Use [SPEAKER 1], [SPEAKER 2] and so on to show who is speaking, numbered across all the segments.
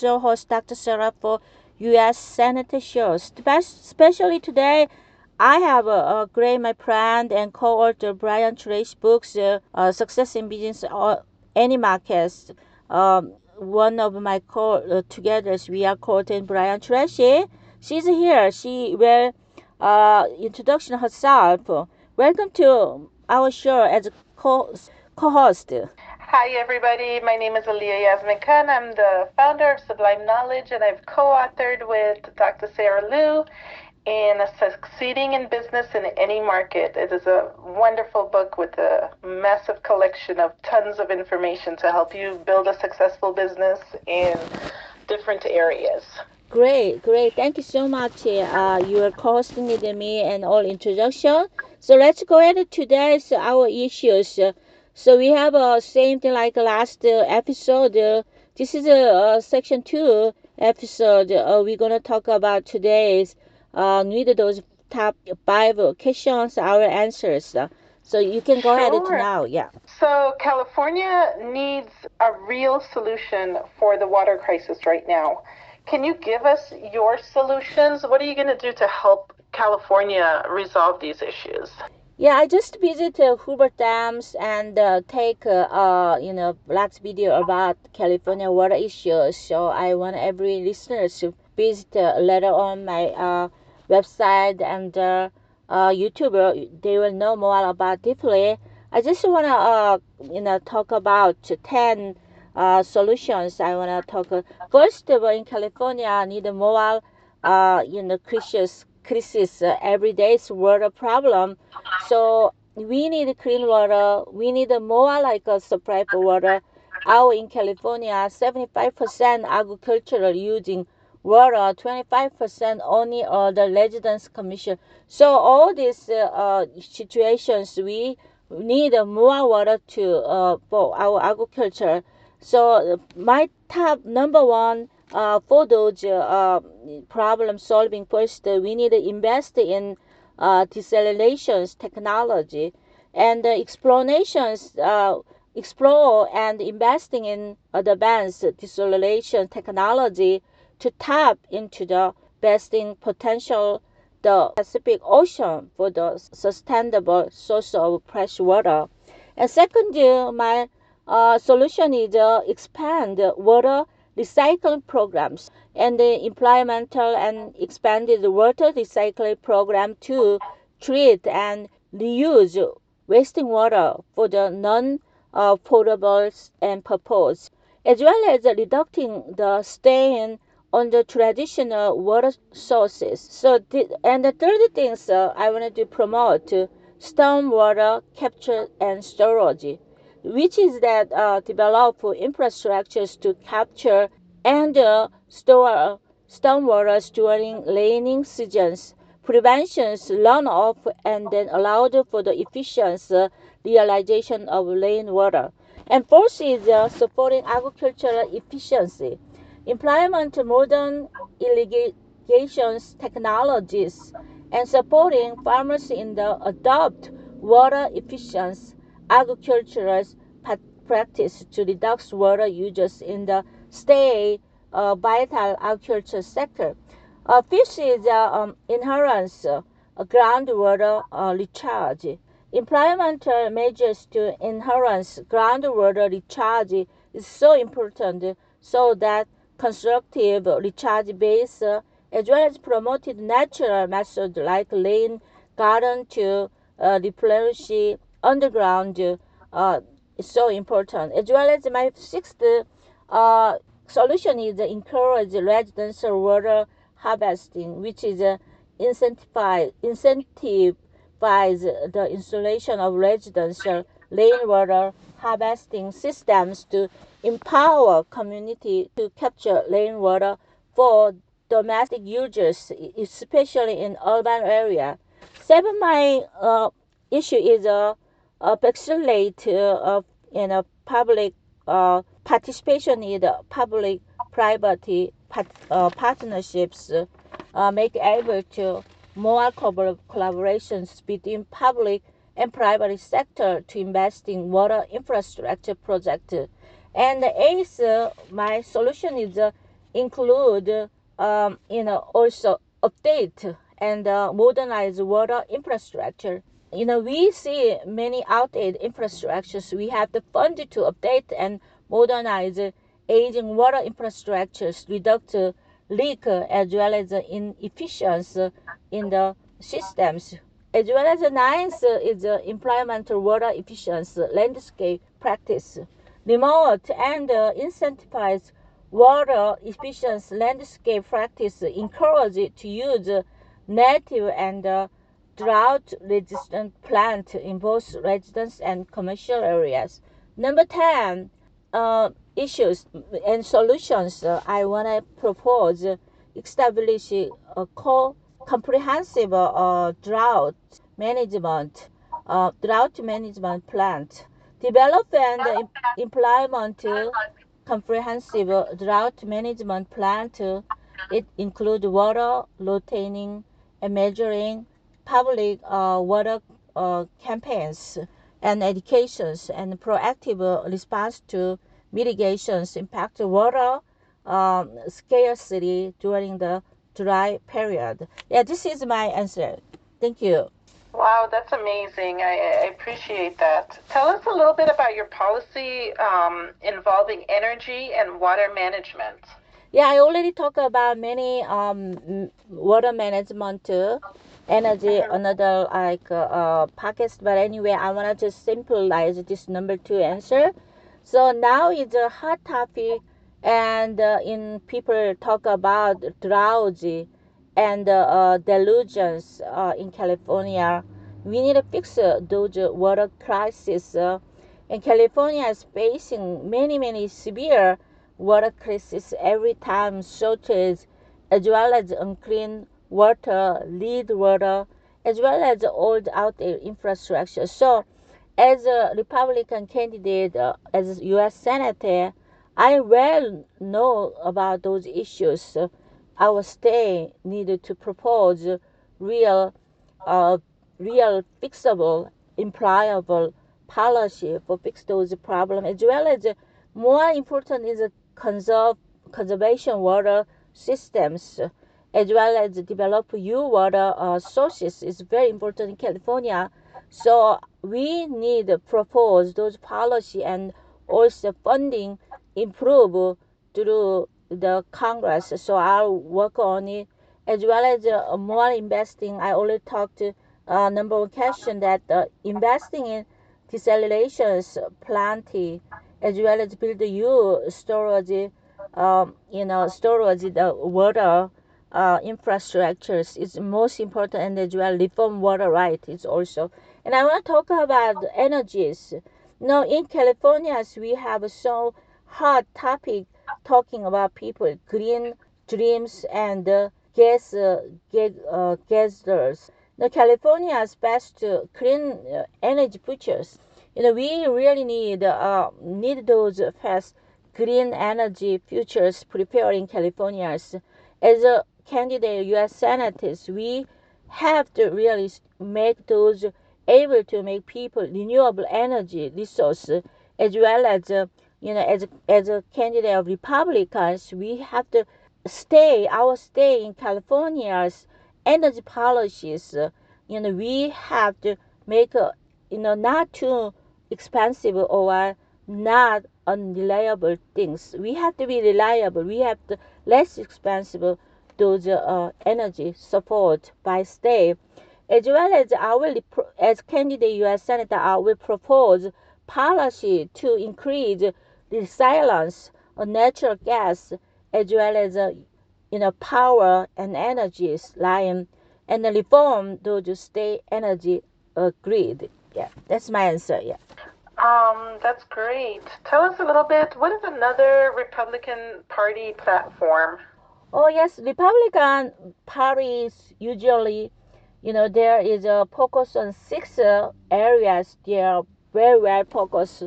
[SPEAKER 1] show host Dr. Sarah for U.S. Senate shows. Especially today, I have a, a great my friend and co-author Brian Tracy books, uh, uh, Success in Business, uh, Any Markets. Um, one of my co uh, together we are quoting Brian Tracy. She's here. She will uh, introduction herself. Welcome to our show as a co co-host.
[SPEAKER 2] Hi, everybody. My name is Aliyah Yasmin Khan. I'm the founder of Sublime Knowledge, and I've co authored with Dr. Sarah Liew in Succeeding in Business in Any Market. It is a wonderful book with a massive collection of tons of information to help you build a successful business in different areas.
[SPEAKER 1] Great, great. Thank you so much. Uh, you are hosting me and all introduction. So let's go ahead today's our issues. So we have a uh, same thing like last uh, episode. Uh, this is a uh, section two episode. Uh, we're gonna talk about today's uh, read those top five questions, our answers. So you can go sure. ahead now. Yeah.
[SPEAKER 2] So California needs a real solution for the water crisis right now. Can you give us your solutions? What are you going to do to help California resolve these issues?
[SPEAKER 1] Yeah, I just visit uh, Hoover Dams and uh, take uh, uh, you know blog video about California water issues. So I want every listener to visit uh, later on my uh, website and uh, uh, YouTube, they will know more about deeply. I just want to, uh, you know, talk about 10 uh, solutions. I want to talk, uh, first of all, in California, I need more, uh, you know, crisis, crisis uh, every day's water problem. So we need clean water. We need more like a supply for water. Out in California, 75% agricultural using water 25% only uh, the residence commission so all these uh, uh, situations we need more water to uh, for our agriculture so my top number one uh, for those uh, problem solving first we need to invest in uh, desalinations technology and uh, explanations uh, explore and investing in advanced desalination technology to tap into the vesting potential the Pacific Ocean for the sustainable source of fresh water. And second, my uh, solution is uh, expand water recycling programs and the implemental and expanded water recycling program to treat and reuse wasting water for the non uh, potable and purpose, as well as reducing the strain on the traditional water sources. So, and the third thing uh, I wanted to promote stormwater capture and storage, which is that uh, develop infrastructures to capture and uh, store stormwater during rainy seasons, preventions runoff, and then allowed for the efficient uh, realization of rainwater. And fourth is uh, supporting agricultural efficiency. Implement modern irrigation technologies, and supporting farmers in the adopt water efficient agricultural practice to reduce water uses in the state uh, vital agriculture sector. Uh, fifth is uh, um, enhance uh, groundwater uh, recharge. Implement measures to enhance groundwater recharge is so important so that constructive recharge base uh, as well as promoted natural methods like rain garden to uh, replenish underground uh, is so important as well as my sixth uh, solution is encourage residential water harvesting which is uh, incentivize incentivize the installation of residential rainwater harvesting systems to empower community to capture rainwater for domestic users, especially in urban area. Seven, my uh, issue is uh, facilitate uh, in a public uh, participation in the public-private part, uh, partnerships, uh, make able to more collaborations between public and private sector to invest in water infrastructure project. And eighth, my solution is include, um, you know, also update and uh, modernize water infrastructure. You know, we see many outdated infrastructures. We have the fund to update and modernize aging water infrastructures, reduce leak as well as inefficiency in the systems. As well as the ninth is implement water efficiency landscape practice. Remote and incentivize water efficient landscape practice encourage to use native and drought resistant plant in both residence and commercial areas. Number 10, uh, issues and solutions uh, I want to propose establish a co comprehensive uh, drought management uh, drought management plan. Develop and implement comprehensive drought management plan. It includes water retaining and measuring public uh, water uh, campaigns and educations and proactive response to mitigations impact water um, scarcity during the dry period. Yeah, this is my answer. Thank you.
[SPEAKER 2] Wow, that's amazing. I, I appreciate that. Tell us a little bit about your policy um, involving energy and water management.
[SPEAKER 1] Yeah, I already talked about many um, water management too. Energy, uh-huh. another like uh, pockets, but anyway, I want to just simplify this number two answer. So now it's a hot topic, and uh, in people talk about drowsy and uh, delusions uh, in California. We need to fix uh, those water crisis. Uh, and California is facing many, many severe water crises every time shortage, as well as unclean water, lead water, as well as old outdated infrastructure. So as a Republican candidate, uh, as U.S. Senator, I well know about those issues. our state needed to propose real, uh, real fixable, implyable policy for fix those problems, as well as more important is conserve conservation water systems, as well as develop new water uh, sources is very important in California so we need to propose those policy and also funding improve through the Congress. So I'll work on it as well as uh, more investing. I already talked uh, number one question that uh, investing in desalinations plenty as well as build new storage, um, you know, storage the water uh, infrastructures is most important and as well reform water rights is also and I want to talk about energies. Now, in California, we have so hot topic talking about people, green dreams and uh, gas, uh, gas, uh, gasers. Now, California's best uh, clean uh, energy futures. You know, we really need uh, need those fast green energy futures preparing Californians. As a candidate U.S. senators, we have to really make those able to make people renewable energy resource as well as uh, you know as as a candidate of Republicans, we have to stay our stay in California's energy policies. Uh, you know we have to make a you know not too expensive or not unreliable things. We have to be reliable. We have to less expensive those uh, energy support by state as well as will, as candidate U.S. Senator, I will propose policy to increase the resilience of natural gas as well as uh, you know power and energy line and reform the state energy uh, grid. Yeah, that's my answer. Yeah.
[SPEAKER 2] Um, that's great. Tell us a little bit. What is another Republican Party platform?
[SPEAKER 1] Oh yes, Republican parties usually you know, there is a focus on six uh, areas. They are very well focused.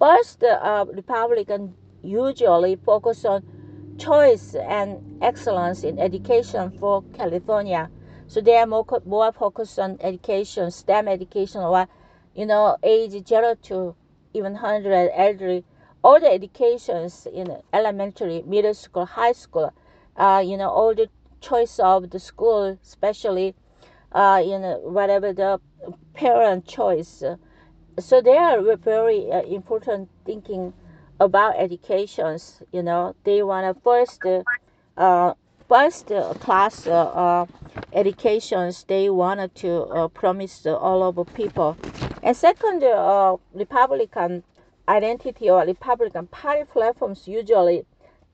[SPEAKER 1] First, uh, Republican usually focus on choice and excellence in education for California. So they are more, more focused on education, STEM education, or, you know, age 0 to even 100 elderly all the educations in elementary, middle school, high school, uh, you know, all the choice of the school, especially, uh, you know, whatever the parent choice. So they are very uh, important thinking about educations. You know, they want to first, uh, first class uh, uh, educations they wanted to uh, promise all over people, and second, Republican identity or Republican Party platforms usually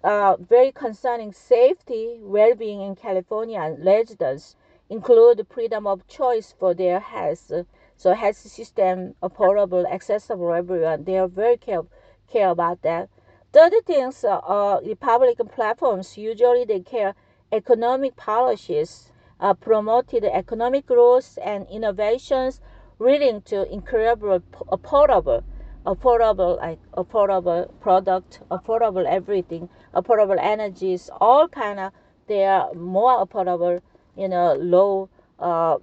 [SPEAKER 1] uh, very concerning safety, well-being in California and residents include freedom of choice for their health. So health system affordable, accessible everyone. They are very care, care about that. Third things, uh, Republican platforms usually they care economic policies, uh, promoted economic growth and innovations, leading to incredible affordable affordable like affordable product affordable everything affordable energies all kind of they are more affordable you know low uh,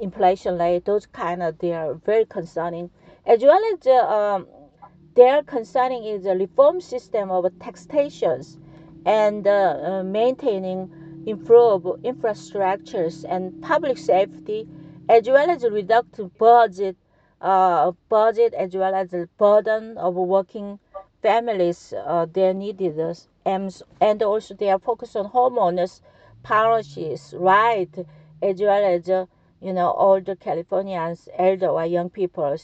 [SPEAKER 1] inflation rate those kind of they are very concerning. As well as uh, um, their concerning is the reform system of taxations and uh, uh maintaining improve infrastructures and public safety as well as reduce budget uh, budget as well as the burden of working families uh, they needed and, and also they are focused on homeowners policies right? As well as uh, you know older Californians elder or young people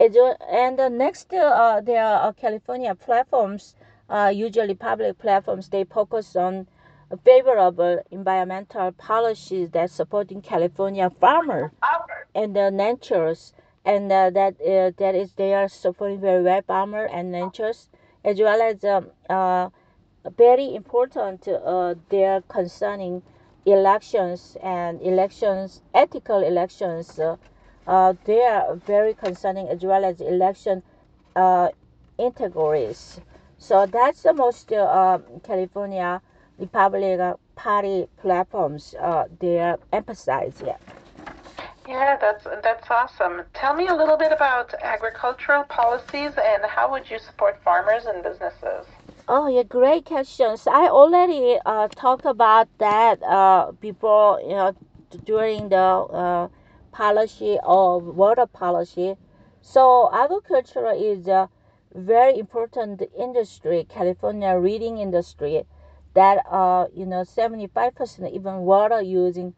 [SPEAKER 1] and the next uh, there are California platforms uh, usually public platforms they focus on favorable environmental policies that supporting California farmers and the naturals and uh, that uh, that is they are supporting very well farmer and ranchers as well as um, uh, very important uh, they are concerning elections and elections ethical elections uh, uh, they are very concerning as well as election integrity so that's the most um, California Republican Party platforms they are emphasized. Yeah,
[SPEAKER 2] that's that's awesome. Tell me a little bit about agricultural policies and how would you support farmers and businesses?
[SPEAKER 1] Oh, yeah, great questions. I already uh, talked about that uh, before, you know, during the uh, policy of water policy. So agriculture is a very important industry, California reading industry, that uh, you know, 75% even water using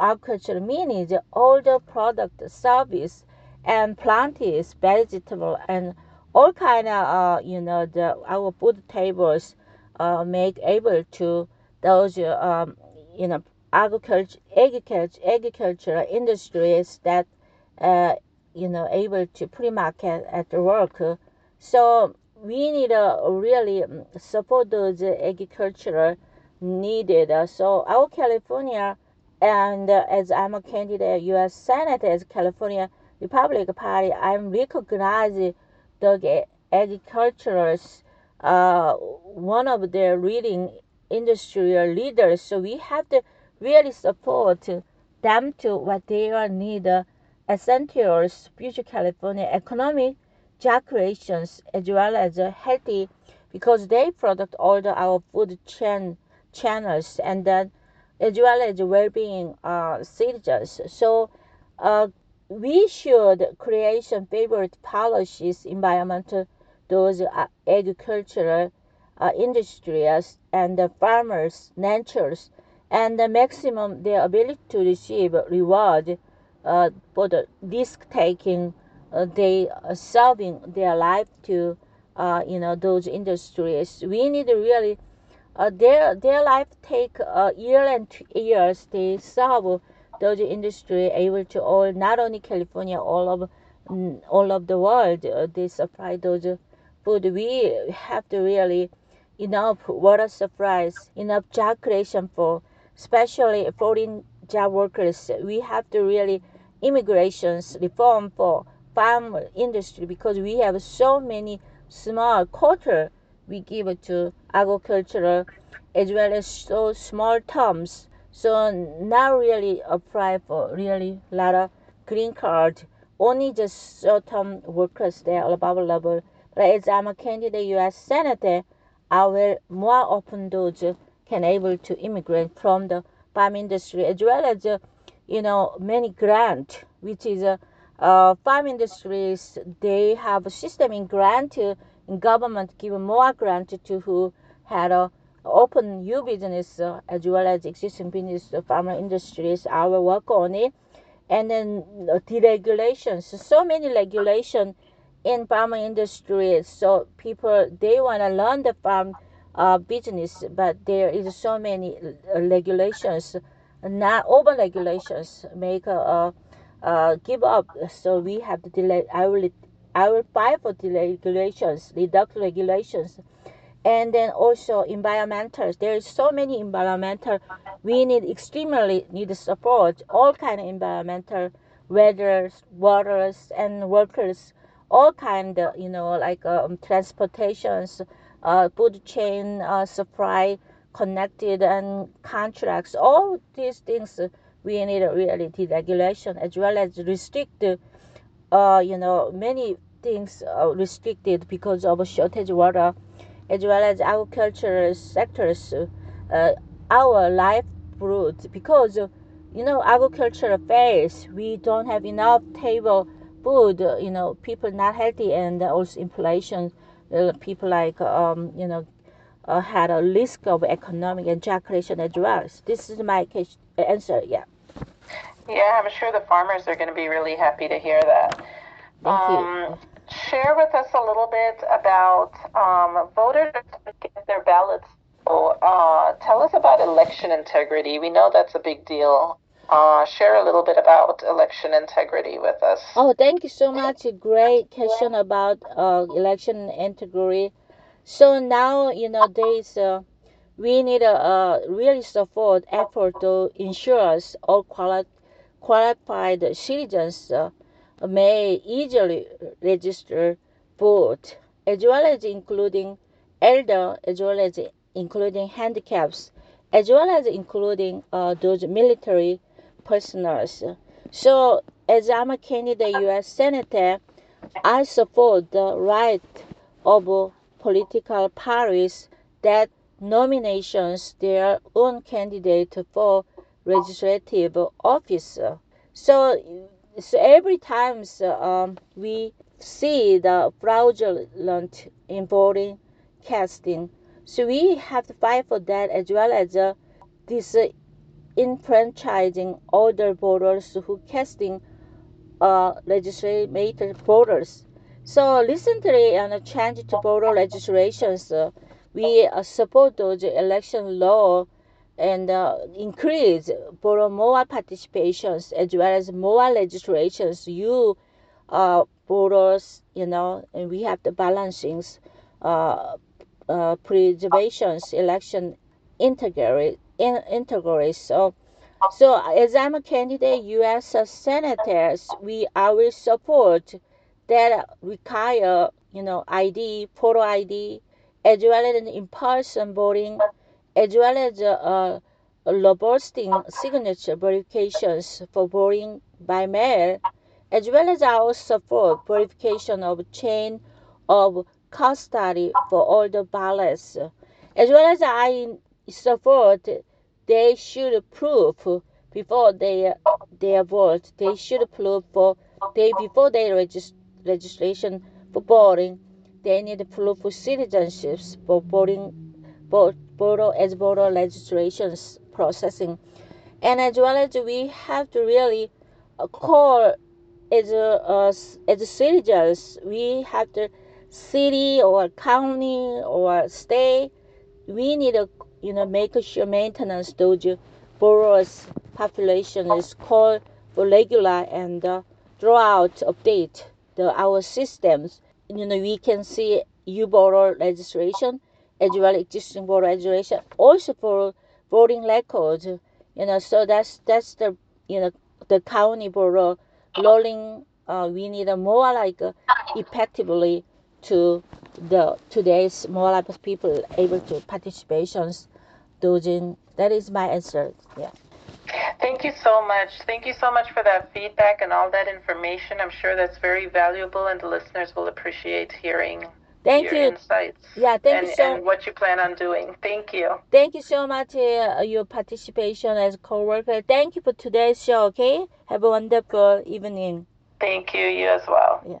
[SPEAKER 1] agriculture means the product, service, and plants, vegetable, and all kind of uh, you know the our food tables uh, make able to those um, you know agriculture agriculture agricultural industries that uh, you know able to pre-market at the work. So we need to really um, support those agricultural needed. So our California and uh, as I'm a candidate U.S. Senate as California Republican Party, I'm recognizing the agriculturalists, uh, one of the leading industrial leaders. So we have to really support them to what they are need uh, essentials, future California economic job creations as well as a healthy because they product all the our food chain channels and then as well as well-being uh, citizens. So uh, we should create some favorite policies, environmental, those uh, agricultural uh, industries and the farmers, naturals, and the maximum their ability to receive reward uh, for the risk taking uh, they are serving their life to uh, you know those industries. We need really uh, their their life take a year and two years. They solve those industry able to all not only California, all of all of the world. Uh, they supply those food. We have to really enough water supplies, enough job creation for especially foreign job workers. We have to really immigrations reform for farm industry because we have so many small quarter we give to agriculture as well as so small terms. So not really apply for really a lot of green card. Only just certain workers there are level. but as I'm a candidate U.S. senator, I will more open doors can able to immigrant from the farm industry as well as you know many grant which is uh, uh, farm industries they have a system in grant uh, government give more grant to who had a open new business uh, as well as existing business uh, farmer industries I will work on it. And then deregulations so many regulation in farm industry. So people they want to learn the farm uh, business but there is so many uh, regulations not over regulations make uh, uh, give up. So we have to delay i will i will fight for the regulations reduct regulations. And then also environmental there is so many environmental. We need extremely need support. All kind of environmental weathers waters and workers. All kind of you know like um, transportations uh, food chain uh, supply connected and contracts. All these things we need a reality regulation as well as restrict uh, you know many things are restricted because of shortage water as well as agricultural sectors uh, our livelihood because you know agriculture fails we don't have enough table food you know people not healthy and also inflation uh, people like um, you know uh, had a risk of economic and job creation as well. This is my case, answer. Yeah.
[SPEAKER 2] Yeah, I'm sure the farmers are going to be really happy to hear that.
[SPEAKER 1] Thank um, you.
[SPEAKER 2] Share with us a little bit about um, voters get their ballots. So, uh, tell us about election integrity. We know that's a big deal. Uh, share a little bit about election integrity with us.
[SPEAKER 1] Oh, thank you so much. Great question about uh, election integrity. So now, you know, there's uh, we need a, a really support effort to ensure all quali- qualified citizens uh, may easily register vote, as well as including elder, as well as including handicaps, as well as including uh, those military personnel. So, as I'm a candidate U.S. senator, I support the right of political parties that nominations their own candidate for legislative office. So, so every time um, we see the fraudulent in voting casting, so we have to fight for that as well as uh, this uh, enfranchising older voters who casting uh, legislative voters. So recently, on a change to voter legislations, uh, we uh, support those election law and uh, increase voter more participations as well as more legislations. You uh, voters, you know, and we have the balancings, uh, uh, preservations, election integrity, in, integrity. So, so as I'm a candidate, U.S. senators, we will support that require you know ID, photo ID, as well as in-person voting, as well as uh, robust signature verifications for voting by mail, as well as our support for verification of chain of custody for all the ballots, as well as I support they should prove before they their vote. They should prove for they before they register legislation for voting, they need proof of citizenships for voting, voter as voter legislations processing, and as well as we have to really uh, call as a, as citizens, we have to city or county or state, we need to you know make sure maintenance those voters population is called for regular and uh, draw out update the our systems, you know, we can see you voter registration as well as existing voter registration, also for voting records. You know, so that's that's the you know the county voter rolling. Uh, we need a more like uh, effectively to the today's more like people able to participations doing that is my answer yeah
[SPEAKER 2] Thank you so much. Thank you so much for that feedback and all that information. I'm sure that's very valuable and the listeners will appreciate hearing.
[SPEAKER 1] Thank
[SPEAKER 2] your
[SPEAKER 1] you.
[SPEAKER 2] insights.
[SPEAKER 1] Yeah, thank
[SPEAKER 2] and,
[SPEAKER 1] you so
[SPEAKER 2] and what you plan on doing. Thank you.
[SPEAKER 1] Thank you so much uh, your participation as co-worker. Thank you for today's show. Okay, have a wonderful evening.
[SPEAKER 2] Thank you. You as well.
[SPEAKER 1] Yeah.